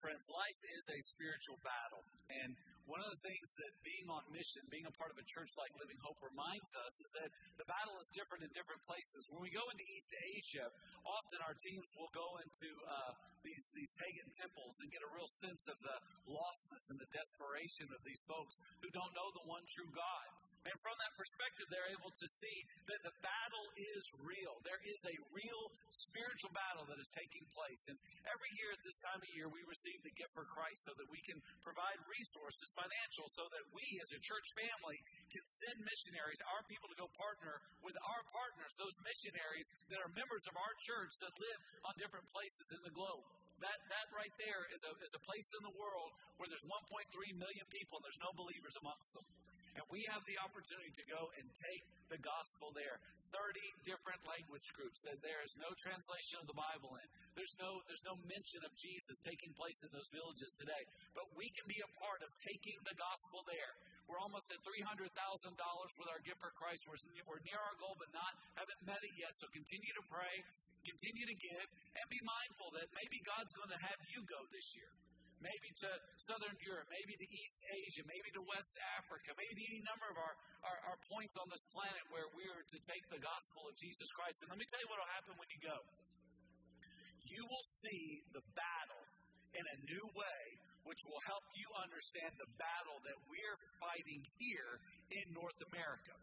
friends, life is a spiritual battle. And one of the things that being on mission, being a part of a church like Living Hope reminds us is that the battle is different in different places. When we go into East Asia, often our teams will go into uh, these, these pagan temples and get a real sense of the lostness and the desperation of these folks who don't know the one true God. And from that perspective, they're able to see that the battle is real. There is a real spiritual battle that is taking place. And every year at this time of year, we receive the gift for Christ so that we can provide resources, financial, so that we as a church family can send missionaries, our people to go partner with our partners, those missionaries that are members of our church that live on different places in the globe. That, that right there is a, is a place in the world where there's 1.3 million people and there's no believers amongst them. And we have the opportunity to go and take the gospel there. 30 different language groups that there is no translation of the Bible in. There's no, there's no mention of Jesus taking place in those villages today. But we can be a part of taking the gospel there. We're almost at $300,000 with our gift for Christ. We're, we're near our goal, but not haven't met it yet. So continue to pray, continue to give, and be mindful that maybe God's going to have you go this year maybe to Southern Europe, maybe to East Asia, maybe to West Africa, maybe any number of our, our, our points on this planet where we are to take the gospel of Jesus Christ. And let me tell you what will happen when you go. You will see the battle in a new way, which will help you understand the battle that we're fighting here in North America.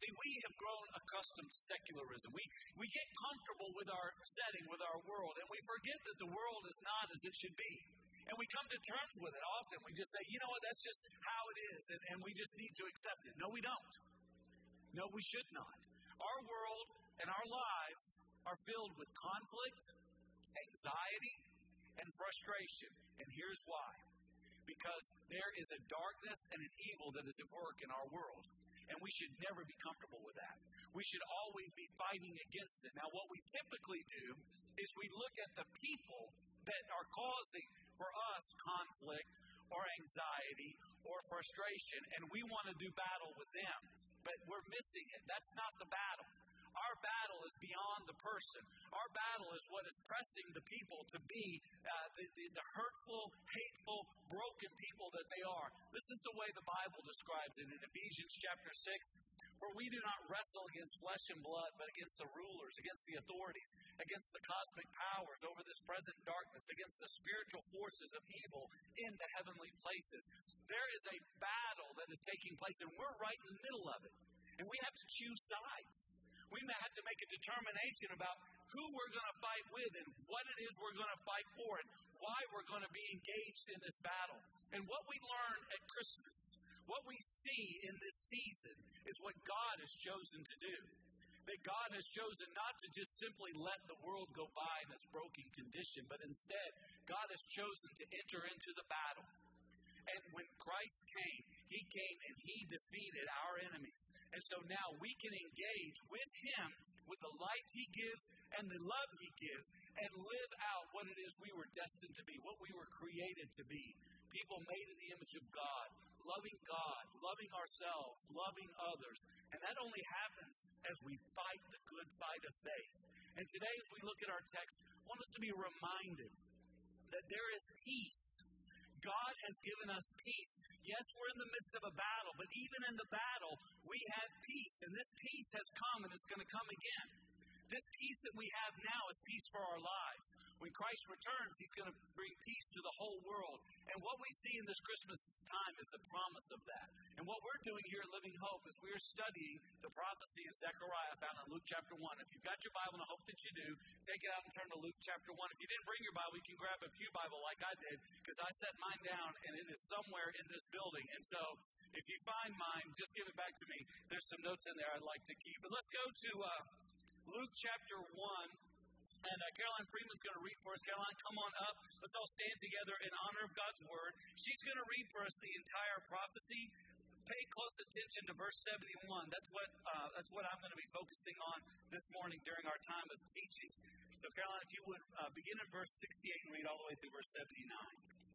See, we have grown accustomed to secularism. We, we get comfortable with our setting, with our world, and we forget that the world is not as it should be. And we come to terms with it often. We just say, you know what, that's just how it is, and, and we just need to accept it. No, we don't. No, we should not. Our world and our lives are filled with conflict, anxiety, and frustration. And here's why because there is a darkness and an evil that is at work in our world. And we should never be comfortable with that. We should always be fighting against it. Now, what we typically do is we look at the people that are causing for us conflict or anxiety or frustration, and we want to do battle with them. But we're missing it. That's not the battle. Our battle is beyond the person. Our battle is what is pressing the people to be uh, the, the, the hurtful, hateful, broken people that they are. This is the way the Bible describes it in Ephesians chapter 6. For we do not wrestle against flesh and blood, but against the rulers, against the authorities, against the cosmic powers over this present darkness, against the spiritual forces of evil in the heavenly places. There is a battle that is taking place, and we're right in the middle of it. And we have to choose sides. We may have to make a determination about who we're going to fight with and what it is we're going to fight for and why we're going to be engaged in this battle. And what we learn at Christmas what we see in this season is what God has chosen to do. That God has chosen not to just simply let the world go by in its broken condition, but instead, God has chosen to enter into the battle. And when Christ came, He came and He defeated our enemies. And so now we can engage with Him with the life He gives and the love He gives and live out what it is we were destined to be, what we were created to be. People made in the image of God, loving God, loving ourselves, loving others. And that only happens as we fight the good fight of faith. And today, as we look at our text, I want us to be reminded that there is peace. God has given us peace. Yes, we're in the midst of a battle, but even in the battle, we have peace. And this peace has come and it's going to come again. This peace that we have now is peace for our lives. When Christ returns, He's going to bring peace to the whole world. And what we see in this Christmas time is the promise of that. And what we're doing here at Living Hope is we're studying the prophecy of Zechariah found in Luke chapter 1. If you've got your Bible, and I hope that you do, take it out and turn to Luke chapter 1. If you didn't bring your Bible, you can grab a Pew Bible like I did, because I set mine down and it is somewhere in this building. And so if you find mine, just give it back to me. There's some notes in there I'd like to keep. But let's go to uh, Luke chapter 1. And uh, Caroline Freeman's going to read for us. Caroline, come on up. Let's all stand together in honor of God's word. She's going to read for us the entire prophecy. Pay close attention to verse 71. That's what uh, that's what I'm going to be focusing on this morning during our time of teaching. So, Caroline, if you would uh, begin in verse 68 and read all the way through verse 79.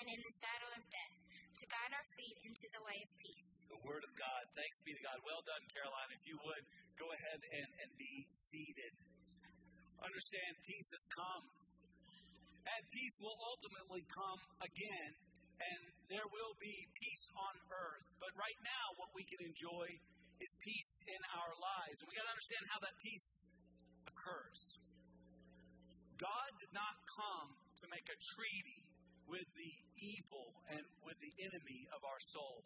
and in the shadow of death, to guide our feet into the way of peace. The Word of God. Thanks be to God. Well done, Caroline. If you would, go ahead and, and be seated. Understand, peace has come. And peace will ultimately come again, and there will be peace on earth. But right now, what we can enjoy is peace in our lives. And we got to understand how that peace occurs. God did not come to make a treaty with the evil and with the enemy of our soul.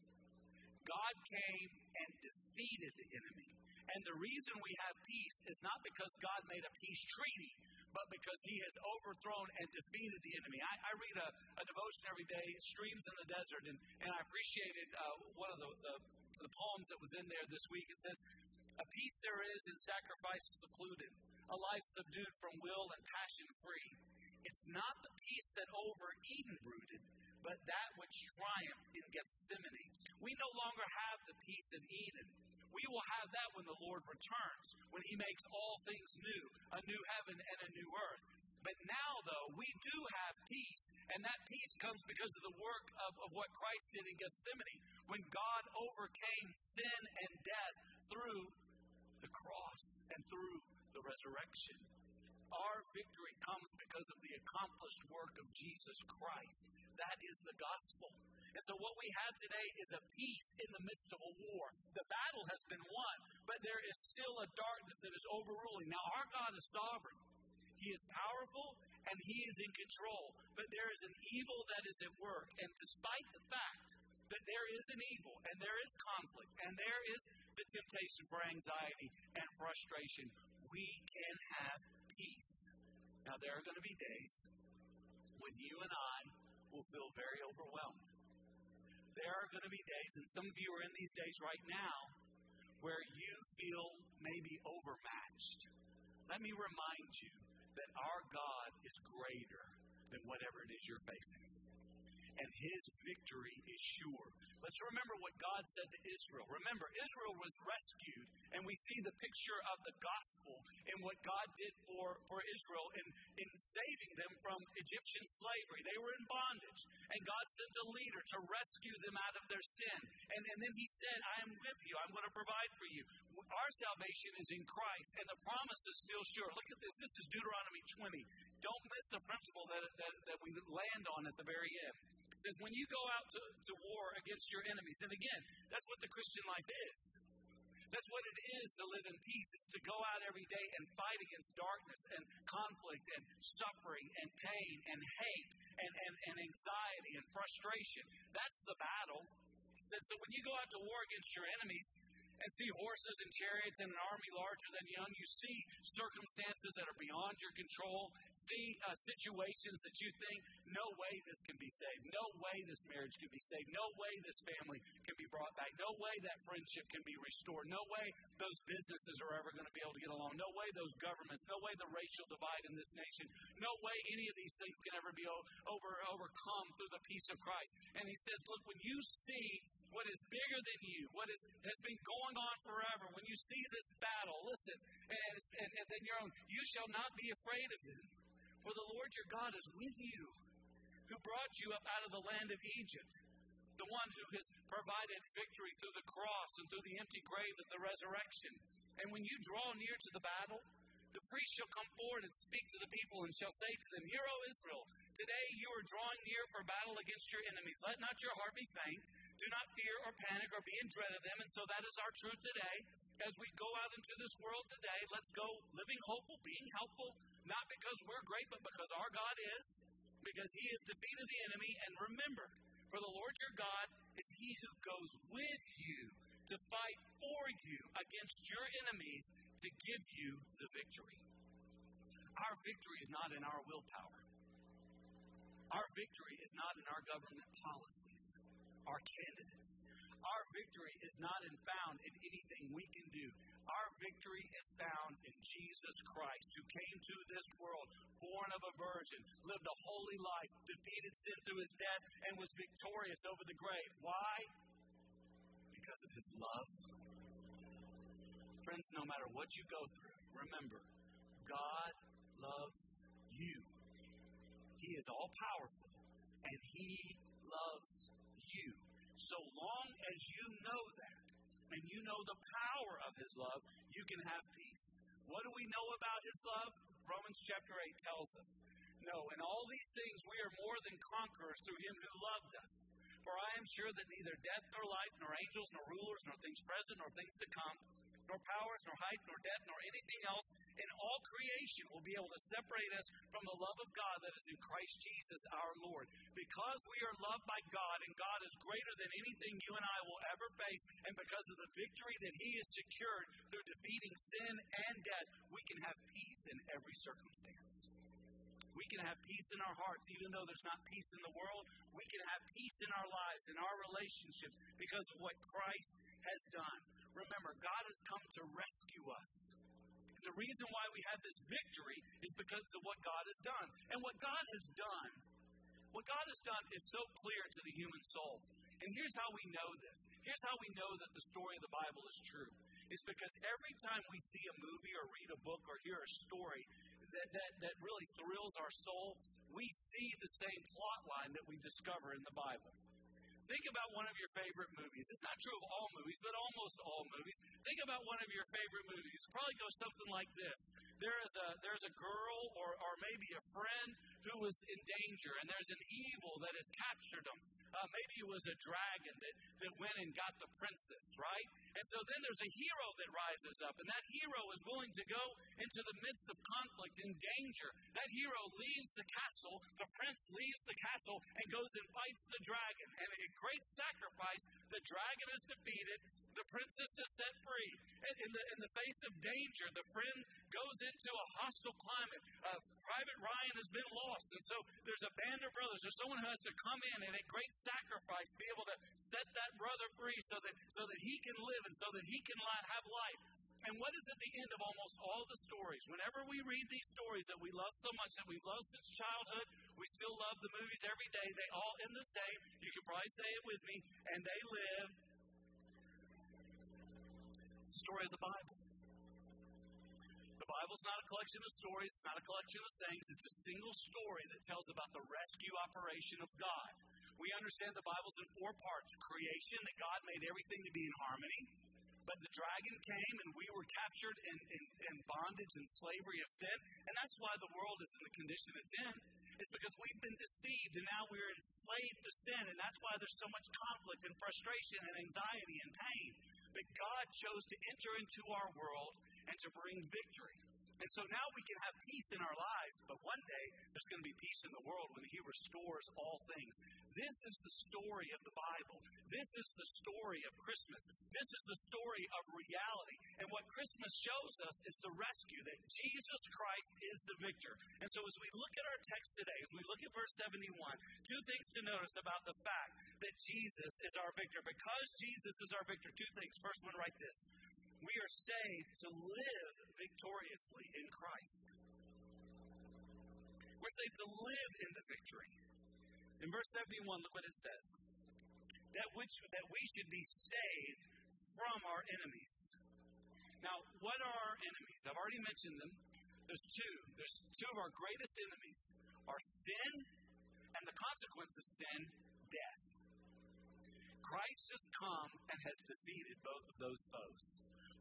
God came and defeated the enemy. And the reason we have peace is not because God made a peace treaty, but because he has overthrown and defeated the enemy. I, I read a, a, devotion every day, Streams in the Desert, and, and I appreciated uh, one of the, the, the poems that was in there this week. It says, A peace there is in sacrifice secluded, a life subdued from will and passion free. It's not the peace that over Eden brooded, but that which triumphed in Gethsemane. We no longer have the peace of Eden. We will have that when the Lord returns, when He makes all things new, a new heaven and a new earth. But now, though, we do have peace, and that peace comes because of the work of, of what Christ did in Gethsemane, when God overcame sin and death through the cross and through the resurrection. Our victory comes because of the accomplished work of Jesus Christ. That is the gospel. And so, what we have today is a peace in the midst of a war. The battle has been won, but there is still a darkness that is overruling. Now, our God is sovereign, He is powerful, and He is in control. But there is an evil that is at work. And despite the fact that there is an evil, and there is conflict, and there is the temptation for anxiety and frustration, we can have peace. Now, there are going to be days when you and I will feel very overwhelmed there are going to be days, and some of you are in these days right now, where you feel maybe overmatched. Let me remind you that our God is greater than whatever it is you're facing. And his victory is sure. Let's remember what God said to Israel. Remember, Israel was rescued, and we see the picture of the gospel in what God did for, for Israel in, in saving them from Egyptian slavery. They were in bondage, and God sent a leader to rescue them out of their sin. And, and then He said, I am with you, I'm going to provide for you. Our salvation is in Christ, and the promise is still sure. Look at this. This is Deuteronomy 20. Don't miss the principle that, that, that we land on at the very end. It says, when you go out to, to war against your enemies, and again, that's what the Christian life is. That's what it is to live in peace. It's to go out every day and fight against darkness and conflict and suffering and pain and hate and, and, and anxiety and frustration. That's the battle. He says that when you go out to war against your enemies, and see horses and chariots and an army larger than young. You see circumstances that are beyond your control. See uh, situations that you think, no way this can be saved. No way this marriage can be saved. No way this family can be brought back. No way that friendship can be restored. No way those businesses are ever going to be able to get along. No way those governments. No way the racial divide in this nation. No way any of these things can ever be over, overcome through the peace of Christ. And he says, look, when you see what is bigger than you, what is, has been going on forever, when you see this battle, listen, and, and, and then your own, you shall not be afraid of them. For the Lord your God is with you, who brought you up out of the land of Egypt, the one who has provided victory through the cross and through the empty grave of the resurrection. And when you draw near to the battle, the priest shall come forward and speak to the people and shall say to them, Hear, O Israel, today you are drawing near for battle against your enemies. Let not your heart be faint Do not fear or panic or be in dread of them. And so that is our truth today. As we go out into this world today, let's go living hopeful, being helpful, not because we're great, but because our God is, because He is the has defeated the enemy. And remember, for the Lord your God is He who goes with you to fight for you against your enemies to give you the victory. Our victory is not in our willpower. Our victory is not in our government policies, our candidates. Our victory is not in found in anything we can do. Our victory is found in Jesus Christ, who came to this world, born of a virgin, lived a holy life, defeated sin through his death, and was victorious over the grave. Why? Because of his love. Friends, no matter what you go through, remember, God loves you. He is all powerful, and He loves you. So long as you know that, and you know the power of His love, you can have peace. What do we know about His love? Romans chapter 8 tells us. No, in all these things we are more than conquerors through Him who loved us. For I am sure that neither death nor life, nor angels, nor rulers, nor things present, nor things to come, nor powers, nor height, nor depth, nor anything else in all creation will be able to separate us from the love of God that is in Christ Jesus our Lord. Because we are loved by God and God is greater than anything you and I will ever face, and because of the victory that He has secured through defeating sin and death, we can have peace in every circumstance. We can have peace in our hearts, even though there's not peace in the world. We can have peace in our lives, in our relationships, because of what Christ has done. Remember, God has come to rescue us. The reason why we have this victory is because of what God has done. And what God has done, what God has done is so clear to the human soul. And here's how we know this. Here's how we know that the story of the Bible is true. It's because every time we see a movie or read a book or hear a story that, that, that really thrills our soul, we see the same plot line that we discover in the Bible. Think about one of your favorite movies. It's not true of all movies, but almost all movies. Think about one of your favorite movies. Probably goes something like this. There is a there's a girl or, or maybe a friend who was in danger, and there's an evil that has captured them. Uh, maybe it was a dragon that, that went and got the princess, right? And so then there's a hero that rises up, and that hero is willing to go into the midst of conflict and danger. That hero leaves the castle, the prince leaves the castle, and goes and fights the dragon. And at great sacrifice, the dragon is defeated, the princess is set free. In the, in the face of danger, the friend goes into a hostile climate. Uh, Private Ryan has been lost, and so there's a band of brothers, or someone who has to come in and at great sacrifice be able to set that brother free so that, so that he can live and so that he can have life. And what is at the end of almost all the stories? Whenever we read these stories that we love so much, that we've loved since childhood, we still love the movies every day, they all end the same. You can probably say it with me, and they live. The story of the Bible. The Bible's not a collection of stories, it's not a collection of sayings, it's a single story that tells about the rescue operation of God. We understand the Bible's in four parts creation, that God made everything to be in harmony. But the dragon came and we were captured in, in, in bondage and slavery of sin. And that's why the world is in the condition it's in. It's because we've been deceived and now we're enslaved to sin. And that's why there's so much conflict and frustration and anxiety and pain. But God chose to enter into our world and to bring victory. And so now we can have peace in our lives, but one day there's going to be peace in the world when He restores all things. This is the story of the Bible. This is the story of Christmas. This is the story of reality. And what Christmas shows us is the rescue that Jesus Christ is the victor. And so as we look at our text today, as we look at verse 71, two things to notice about the fact that Jesus is our victor. Because Jesus is our victor, two things. First one, write this. We are saved to live victoriously in Christ. We're saved to live in the victory. In verse 71, look what it says. That which that we should be saved from our enemies. Now, what are our enemies? I've already mentioned them. There's two. There's two of our greatest enemies are sin and the consequence of sin, death. Christ has come and has defeated both of those foes.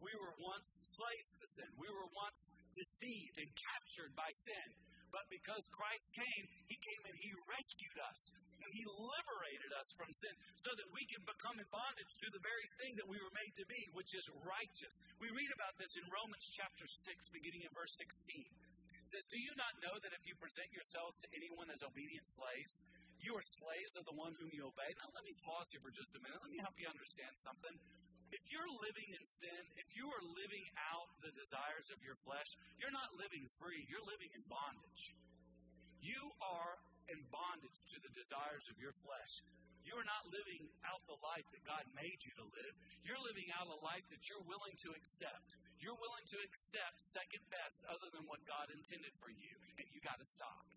We were once slaves to sin. We were once deceived and captured by sin. But because Christ came, He came and He rescued us. And He liberated us from sin so that we can become in bondage to the very thing that we were made to be, which is righteous. We read about this in Romans chapter 6, beginning in verse 16. It says, Do you not know that if you present yourselves to anyone as obedient slaves, you are slaves of the one whom you obey? Now, let me pause here for just a minute. Let me help you understand something. If you're living in sin, if you are living out the desires of your flesh, you're not living free, you're living in bondage. You are in bondage to the desires of your flesh. You are not living out the life that God made you to live. You're living out a life that you're willing to accept. You're willing to accept second best other than what God intended for you, and you got to stop.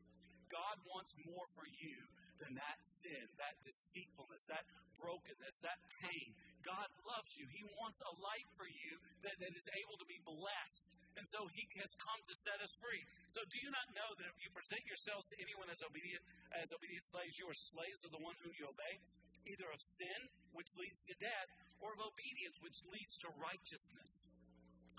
God wants more for you than that sin, that deceitfulness, that brokenness, that pain. God loves you. He wants a life for you that, that is able to be blessed. And so he has come to set us free. So do you not know that if you present yourselves to anyone as obedient as obedient slaves, you are slaves of the one whom you obey, either of sin, which leads to death, or of obedience, which leads to righteousness.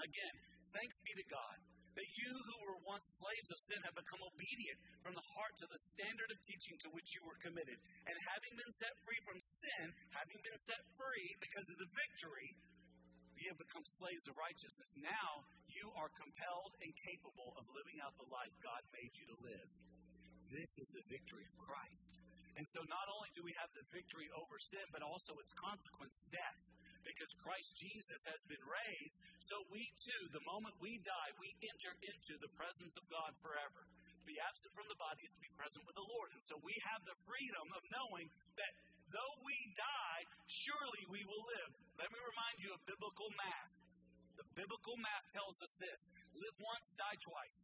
Again, thanks be to God that you who were once slaves of sin have become obedient from the heart to the standard of teaching to which you were committed. And having been set free from sin, having been set free because of the victory, you have become slaves of righteousness. Now you are compelled and capable of living out the life God made you to live. This is the victory of Christ. And so not only do we have the victory over sin, but also its consequence, death because Christ Jesus has been raised, so we too, the moment we die, we enter into the presence of God forever. To be absent from the body is to be present with the Lord. And so we have the freedom of knowing that though we die, surely we will live. Let me remind you of biblical math. The biblical math tells us this live once, die twice.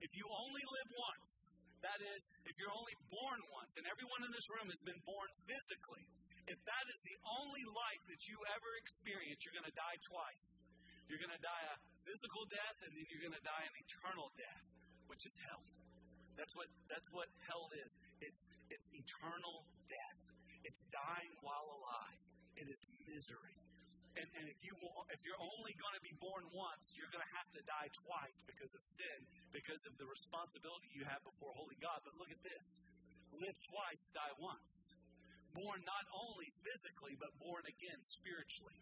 If you only live once, that is, if you're only born once, and everyone in this room has been born physically, if that is the only life that you ever experience, you're going to die twice. You're going to die a physical death, and then you're going to die an eternal death, which is hell. That's what that's what hell is. It's it's eternal death. It's dying while alive. It is misery. And, and if you if you're only going to be born once, you're going to have to die twice because of sin, because of the responsibility you have before holy God. But look at this: live twice, die once born not only physically, but born again spiritually.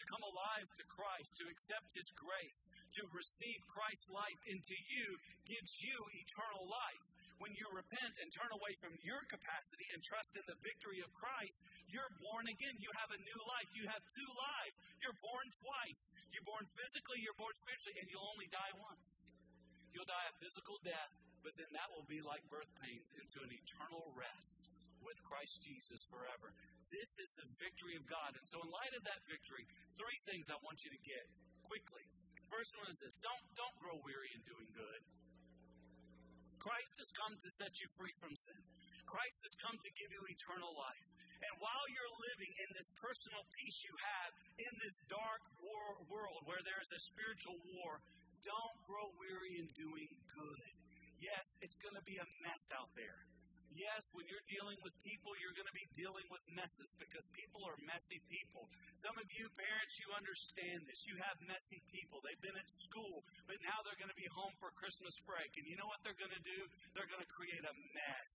To come alive to Christ, to accept His grace, to receive Christ's life into you gives you eternal life. When you repent and turn away from your capacity and trust in the victory of Christ, you're born again. You have a new life. You have two lives. You're born twice. You're born physically, you're born spiritually, and you'll only die once. You'll die a physical death, but then that will be like birth pains into an eternal rest with Christ Jesus forever. This is the victory of God. And so, in light of that victory, three things I want you to get quickly. First one is this don't, don't grow weary in doing good. Christ has come to set you free from sin. Christ has come to give you eternal life. And while you're living in this personal peace you have in this dark war world where there is a spiritual war, don't grow weary in doing good. Yes, it's going to be a mess out there. Yes, when you're dealing with people, you're going to be dealing with messes because people are messy people. Some of you parents, you understand this. You have messy people. They've been at school, but now they're going to be home for Christmas break. And you know what they're going to do? They're going to create a mess.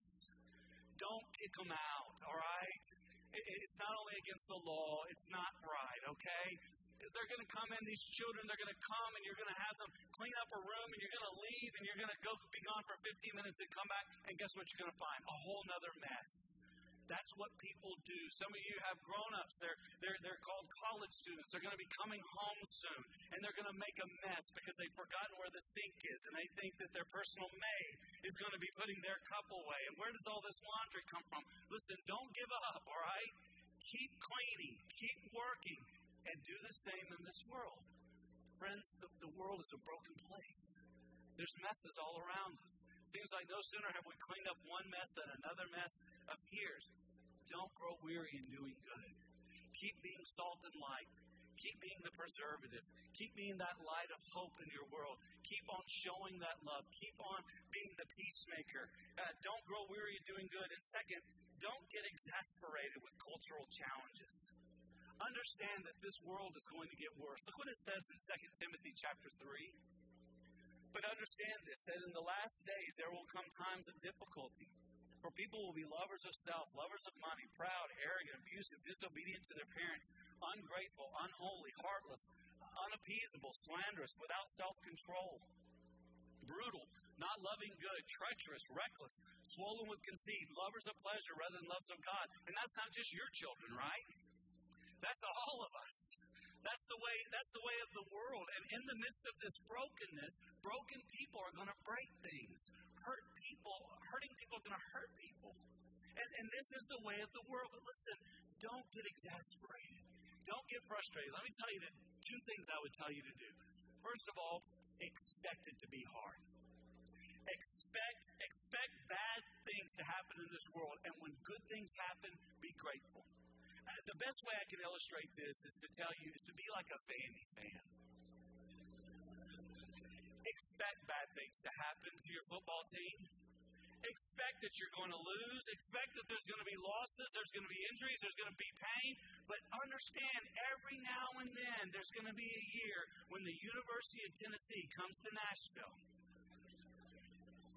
Don't kick them out, all right? It's not only against the law, it's not right, okay? They're going to come in, these children, they're going to come and you're going to have them clean up a room and you're going to leave and you're going to go be gone for 15 minutes and come back and guess what you're going to find? A whole nother mess. That's what people do. Some of you have grown-ups. They're, they're, they're called college students. They're going to be coming home soon, and they're going to make a mess because they've forgotten where the sink is, and they think that their personal maid is going to be putting their cup away. And where does all this laundry come from? Listen, don't give up, all right? Keep cleaning. Keep working and do the same in this world. Friends, the, the world is a broken place. There's messes all around us. Seems like no sooner have we cleaned up one mess than another mess appears. Don't grow weary in doing good. Keep being salt and light. Keep being the preservative. Keep being that light of hope in your world. Keep on showing that love. Keep on being the peacemaker. Uh, don't grow weary in doing good. And second, don't get exasperated with cultural challenges understand that this world is going to get worse. Look what it says in 2 Timothy chapter 3. But understand this that in the last days there will come times of difficulty. For people will be lovers of self, lovers of money, proud, arrogant, abusive, disobedient to their parents, ungrateful, unholy, heartless, unappeasable, slanderous, without self control, brutal, not loving good, treacherous, reckless, swollen with conceit, lovers of pleasure rather than lovers of God. And that's not just your children, right? That's all of us. That's the way that's the way of the world. And in the midst of this brokenness, broken people are going to break things. Hurt people, hurting people are going to hurt people. And, and this is the way of the world. But listen, don't get exasperated. Don't get frustrated. Let me tell you the two things I would tell you to do. First of all, expect it to be hard. Expect expect bad things to happen in this world, and when good things happen, be grateful. The best way I can illustrate this is to tell you is to be like a Vandy fan. Expect bad things to happen to your football team. Expect that you're going to lose. Expect that there's going to be losses. There's going to be injuries. There's going to be pain. But understand, every now and then, there's going to be a year when the University of Tennessee comes to Nashville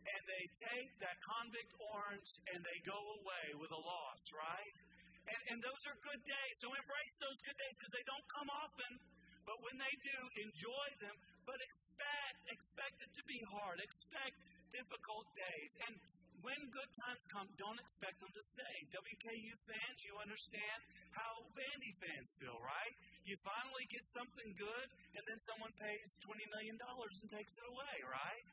and they take that convict orange and they go away with a loss, right? And, and those are good days. So embrace those good days because they don't come often. But when they do, enjoy them. But expect, expect it to be hard. Expect difficult days. And when good times come, don't expect them to stay. WKU fans, you understand how Vandy fans feel, right? You finally get something good, and then someone pays $20 million and takes it away, right?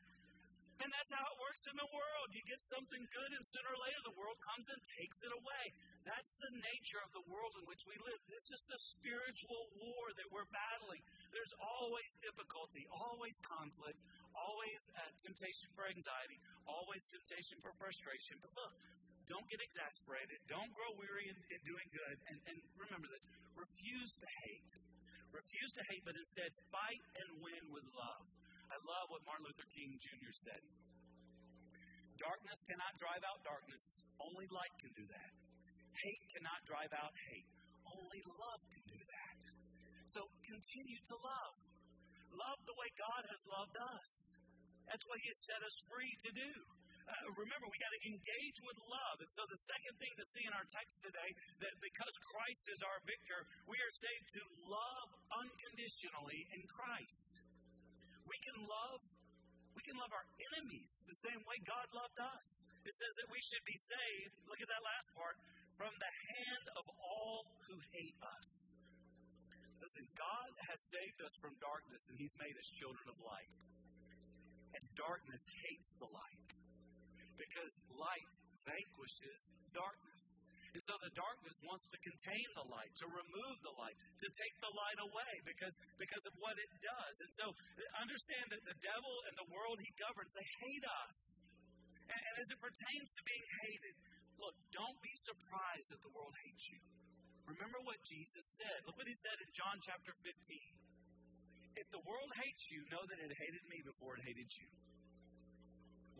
And that's how it works in the world. You get something good, and sooner or later the world comes and takes it away. That's the nature of the world in which we live. This is the spiritual war that we're battling. There's always difficulty, always conflict, always uh, temptation for anxiety, always temptation for frustration. But look, don't get exasperated. Don't grow weary in, in doing good. And, and remember this refuse to hate. Refuse to hate, but instead fight and win with love. I love what Martin Luther King Jr. said. Darkness cannot drive out darkness, only light can do that. Hate cannot drive out hate, only love can do that. So continue to love. Love the way God has loved us. That's what He has set us free to do. Uh, remember, we got to engage with love. And so, the second thing to see in our text today that because Christ is our victor, we are saved to love unconditionally in Christ. We can love we can love our enemies the same way God loved us. It says that we should be saved, look at that last part, from the hand of all who hate us. Listen, God has saved us from darkness and He's made us children of light. And darkness hates the light because light vanquishes darkness. And so the darkness wants to contain the light, to remove the light, to take the light away because, because of what it does. And so understand that the devil and the world he governs, they hate us. And, and as it pertains to being hated, look, don't be surprised that the world hates you. Remember what Jesus said. Look what he said in John chapter 15. If the world hates you, know that it hated me before it hated you.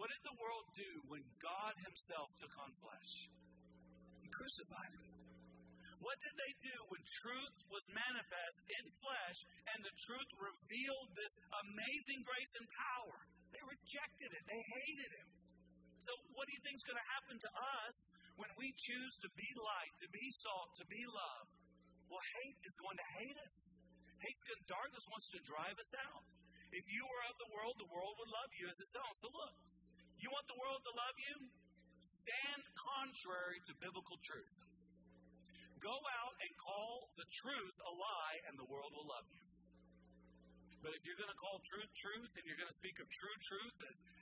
What did the world do when God Himself took on flesh? Crucified him. What did they do when truth was manifest in flesh and the truth revealed this amazing grace and power? They rejected it, they hated him. So, what do you think is going to happen to us when we choose to be light, to be salt, to be love? Well, hate is going to hate us. Hate's good. Darkness wants to drive us out. If you were of the world, the world would love you as its own. So, look, you want the world to love you? Stand contrary to biblical truth. Go out and call the truth a lie, and the world will love you. But if you're going to call truth truth, and you're going to speak of true truth,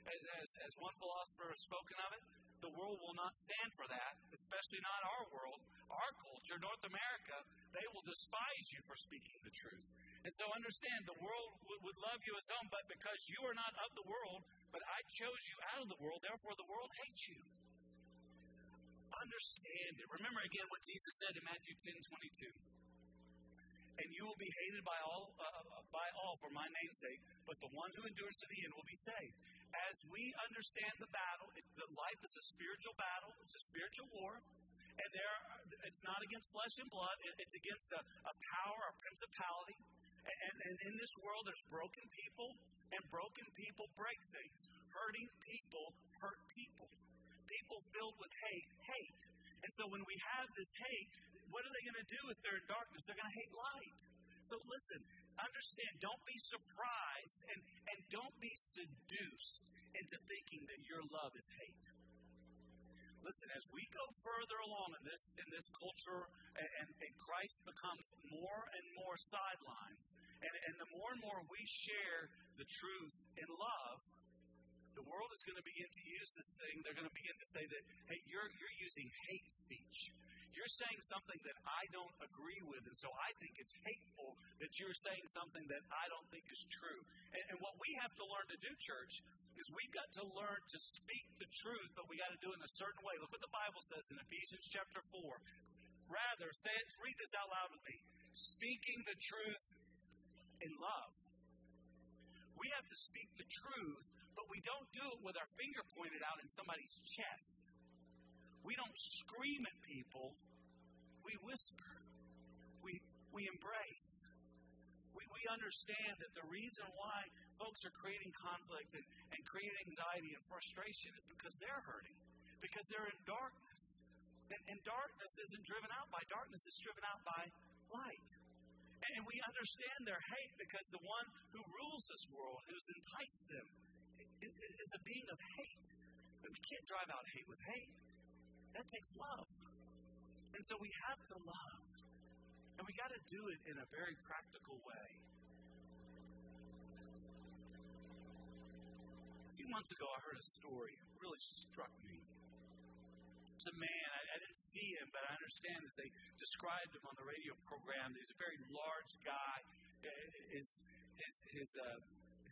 as, as, as one philosopher has spoken of it, the world will not stand for that, especially not our world, our culture, North America. They will despise you for speaking the truth. And so understand, the world would, would love you its own, but because you are not of the world, but I chose you out of the world, therefore the world hates you understand it. Remember again what Jesus said in Matthew 10 22. And you will be hated by all, uh, uh, by all for my name's sake, but the one who endures to the end will be saved. As we understand the battle, it, the life is a spiritual battle, it's a spiritual war, and there, it's not against flesh and blood, it, it's against a, a power, a principality. And, and in this world, there's broken people, And broken people break things. Hurting people hurt people. People filled with hate hate. And so when we have this hate, what are they going to do if they're in darkness? They're going to hate light. So listen, understand, don't be surprised and, and don't be seduced into thinking that your love is hate. Listen, as we go further along in this in this culture and, and, Christ becomes more and more sidelines, and, and the more and more we share the truth in love, the world is going to begin to use this thing. They're going to begin to say that, hey, you're, you're using hate speech. You're saying something that I don't agree with, and so I think it's hateful that you're saying something that I don't think is true. And, and what we have to learn to do, church, is we've got to learn to speak the truth, but we got to do it in a certain way. Look what the Bible says in Ephesians chapter 4. Rather, say it, read this out loud with me. Speaking the truth in love. We have to speak the truth, but we don't do it with our finger pointed out in somebody's chest. We don't scream at people, we whisper, we, we embrace. We, we understand that the reason why folks are creating conflict and, and creating anxiety and frustration is because they're hurting, because they're in darkness. And, and darkness isn't driven out by darkness, it's driven out by light. And we understand their hate because the one who rules this world, who's enticed them, is a being of hate. But we can't drive out hate with hate. That takes love. And so we have to love. And we got to do it in a very practical way. A few months ago, I heard a story. It really struck me. It's a man. I, I didn't see him, but I understand as they described him on the radio program. He's a very large guy. His, his, his uh,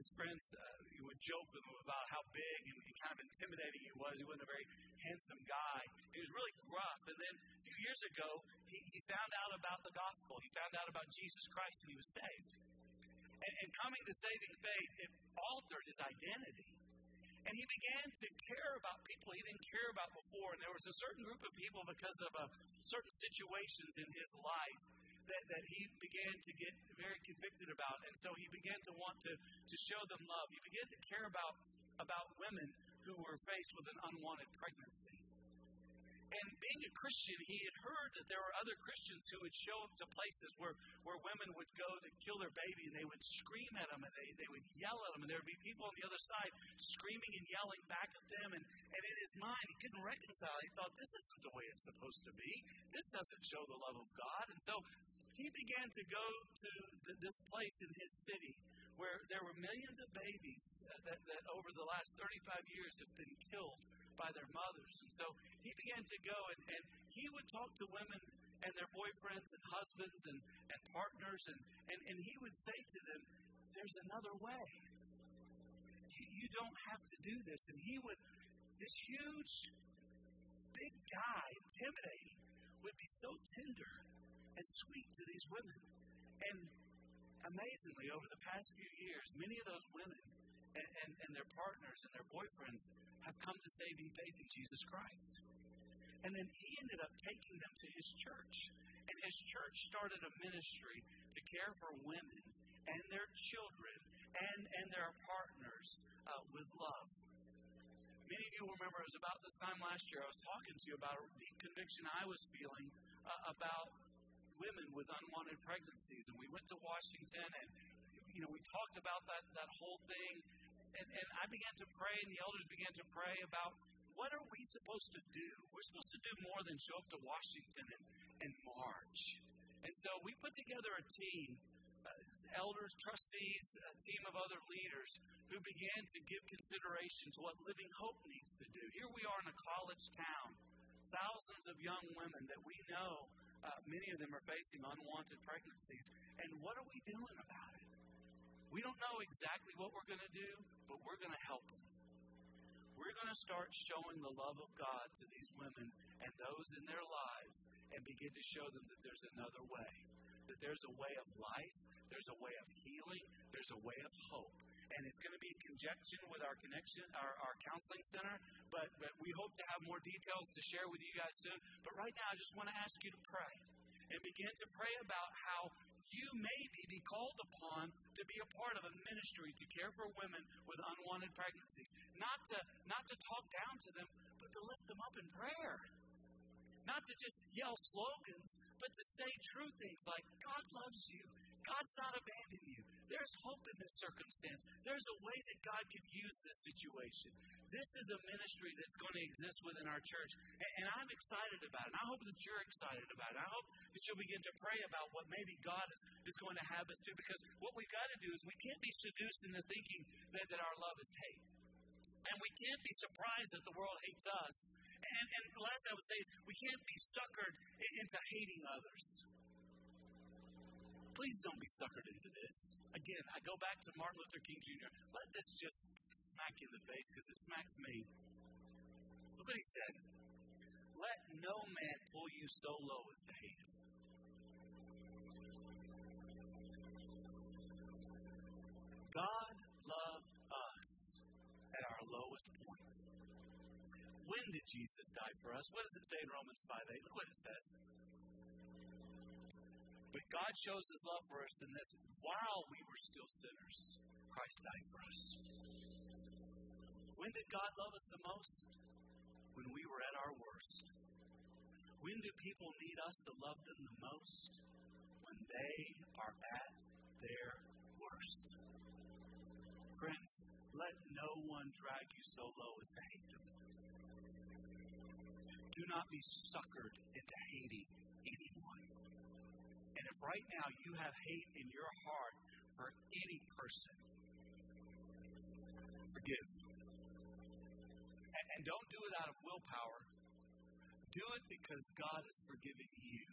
his friends uh, would joke with him about how big and, and kind of intimidating he was. He wasn't a very handsome guy. He was really gruff. And then a few years ago, he, he found out about the gospel. He found out about Jesus Christ and he was saved. And, and coming to saving faith, it altered his identity. And he began to care about people he didn't care about before. And there was a certain group of people because of uh, certain situations in his life that, that he began to get very convicted about. And so he began to want to, to show them love. He began to care about, about women who were faced with an unwanted pregnancy. And being a Christian, he had heard that there were other Christians who would show up to places where, where women would go to kill their baby and they would scream at them and they, they would yell at them. And there would be people on the other side screaming and yelling back at them. And, and in his mind, he couldn't reconcile. He thought, this isn't the way it's supposed to be. This doesn't show the love of God. And so he began to go to this place in his city where there were millions of babies uh, that, that over the last 35 years have been killed by their mothers. And so he began to go and, and he would talk to women and their boyfriends and husbands and, and partners, and, and, and he would say to them, There's another way. You, you don't have to do this. And he would, this huge, big guy, intimidating, would be so tender and sweet to these women. And amazingly, over the past few years, many of those women and, and, and their partners and their boyfriends have come to saving faith in Jesus Christ. And then he ended up taking them to his church. And his church started a ministry to care for women and their children and, and their partners uh, with love. Many of you remember it was about this time last year I was talking to you about a deep conviction I was feeling uh, about women with unwanted pregnancies. And we went to Washington and, you know, we talked about that, that whole thing. And, and I began to pray, and the elders began to pray about what are we supposed to do? We're supposed to do more than show up to Washington and, and march. And so we put together a team, uh, elders, trustees, a team of other leaders who began to give consideration to what Living Hope needs to do. Here we are in a college town, thousands of young women that we know uh, many of them are facing unwanted pregnancies. And what are we doing about it? We don't know exactly what we're going to do, but we're going to help them. We're going to start showing the love of God to these women and those in their lives and begin to show them that there's another way. That there's a way of life, there's a way of healing, there's a way of hope and it's going to be in conjunction with our connection, our, our counseling center. But, but we hope to have more details to share with you guys soon. But right now, I just want to ask you to pray and begin to pray about how you maybe be called upon to to be a part of a ministry to care for women with unwanted pregnancies. Not to, not to talk down to them, but to lift them up in prayer. Not to just yell slogans, but to say true things like, God loves you. God's not abandoning you. There's hope in this circumstance. There's a way that God could use this situation. This is a ministry that's going to exist within our church. And, and I'm excited about it. I hope that you're excited about it. I hope that you'll begin to pray about what maybe God is, is going to have us do. Because what we've got to do is we can't be seduced into thinking that, that our love is hate. And we can't be surprised that the world hates us. And, and the last I would say is we can't be suckered into hating others. Please don't be suckered into this. Again, I go back to Martin Luther King Jr. Let this just smack you in the face because it smacks me. Look what he said. Let no man pull you so low as to hate him. God loved us at our lowest point. When did Jesus die for us? What does it say in Romans 5 8? Look what it says. But God shows his love for us in this while we were still sinners, Christ died for us. When did God love us the most? When we were at our worst. When do people need us to love them the most? When they are at their worst. Friends, let no one drag you so low as to hate them. Do not be suckered into hating anyone. And if right now you have hate in your heart for any person, forgive. And, and don't do it out of willpower. Do it because God has forgiven you.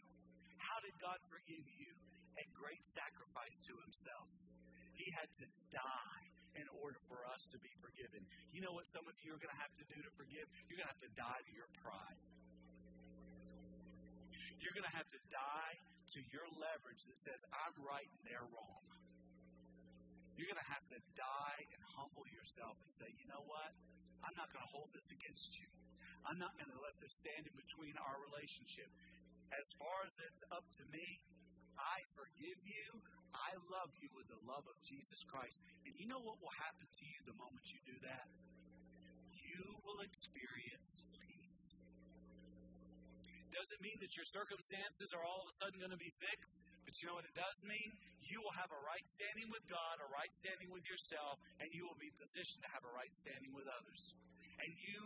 How did God forgive you? At great sacrifice to Himself. He had to die in order for us to be forgiven. You know what some of you are going to have to do to forgive? You're going to have to die to your pride. You're going to have to die to your leverage that says, I'm right and they're wrong. You're going to have to die and humble yourself and say, you know what? I'm not going to hold this against you. I'm not going to let this stand in between our relationship. As far as it's up to me, I forgive you. I love you with the love of Jesus Christ. And you know what will happen to you the moment you do that? You will experience. Doesn't mean that your circumstances are all of a sudden going to be fixed, but you know what it does mean? You will have a right standing with God, a right standing with yourself, and you will be positioned to have a right standing with others. And you,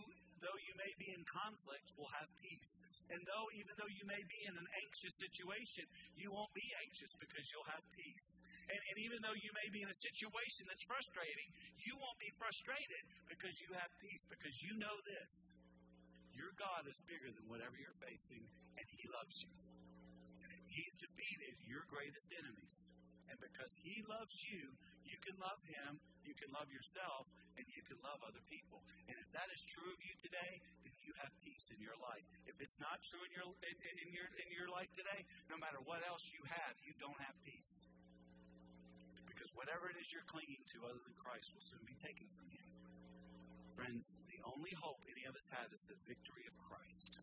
though you may be in conflict, will have peace. And though, even though you may be in an anxious situation, you won't be anxious because you'll have peace. And, and even though you may be in a situation that's frustrating, you won't be frustrated because you have peace, because you know this. Your God is bigger than whatever you're facing, and He loves you. He's defeated your greatest enemies. And because He loves you, you can love Him, you can love yourself, and you can love other people. And if that is true of you today, then you have peace in your life. If it's not true in your in, in your in your life today, no matter what else you have, you don't have peace. Because whatever it is you're clinging to other than Christ will soon be taken from you. Friends, the only hope any of us have is the victory of Christ.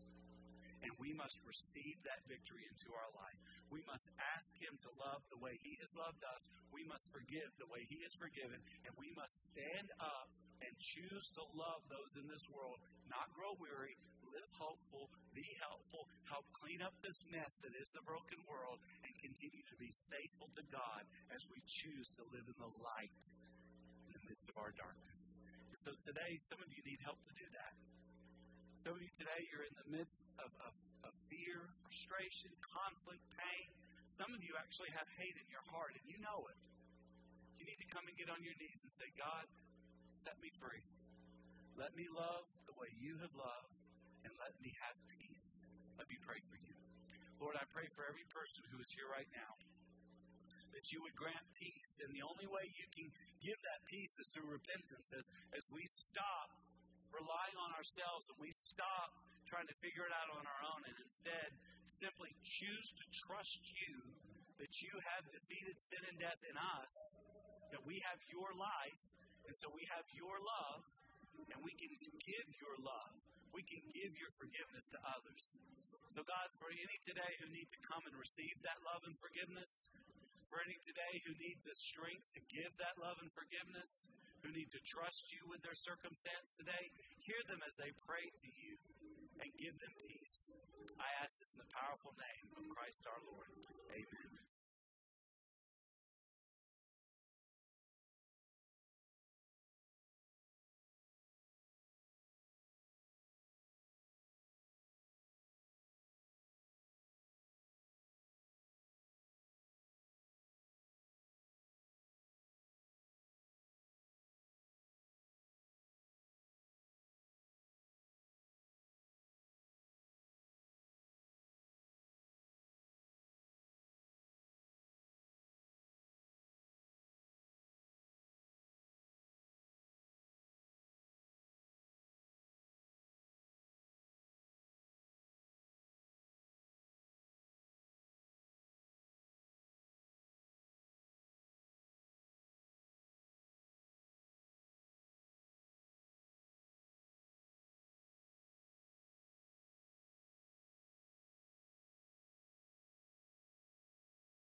And we must receive that victory into our life. We must ask Him to love the way He has loved us. We must forgive the way He has forgiven. And we must stand up and choose to love those in this world, not grow weary, live hopeful, be helpful, help clean up this mess that is the broken world, and continue to be faithful to God as we choose to live in the light midst of our darkness. And so today, some of you need help to do that. Some of you today, you're in the midst of, of, of fear, frustration, conflict, pain. Some of you actually have hate in your heart, and you know it. You need to come and get on your knees and say, God, set me free. Let me love the way you have loved, and let me have peace. Let me pray for you. Lord, I pray for every person who is here right now that you would grant peace. And the only way you can give that peace is through repentance. As, as we stop relying on ourselves and we stop trying to figure it out on our own and instead simply choose to trust you that you have defeated sin and death in us, that we have your life, and so we have your love, and we can give your love. We can give your forgiveness to others. So, God, for any today who need to come and receive that love and forgiveness, for any today who need the strength to give that love and forgiveness, who need to trust you with their circumstance today, hear them as they pray to you and give them peace. I ask this in the powerful name of Christ our Lord. Amen.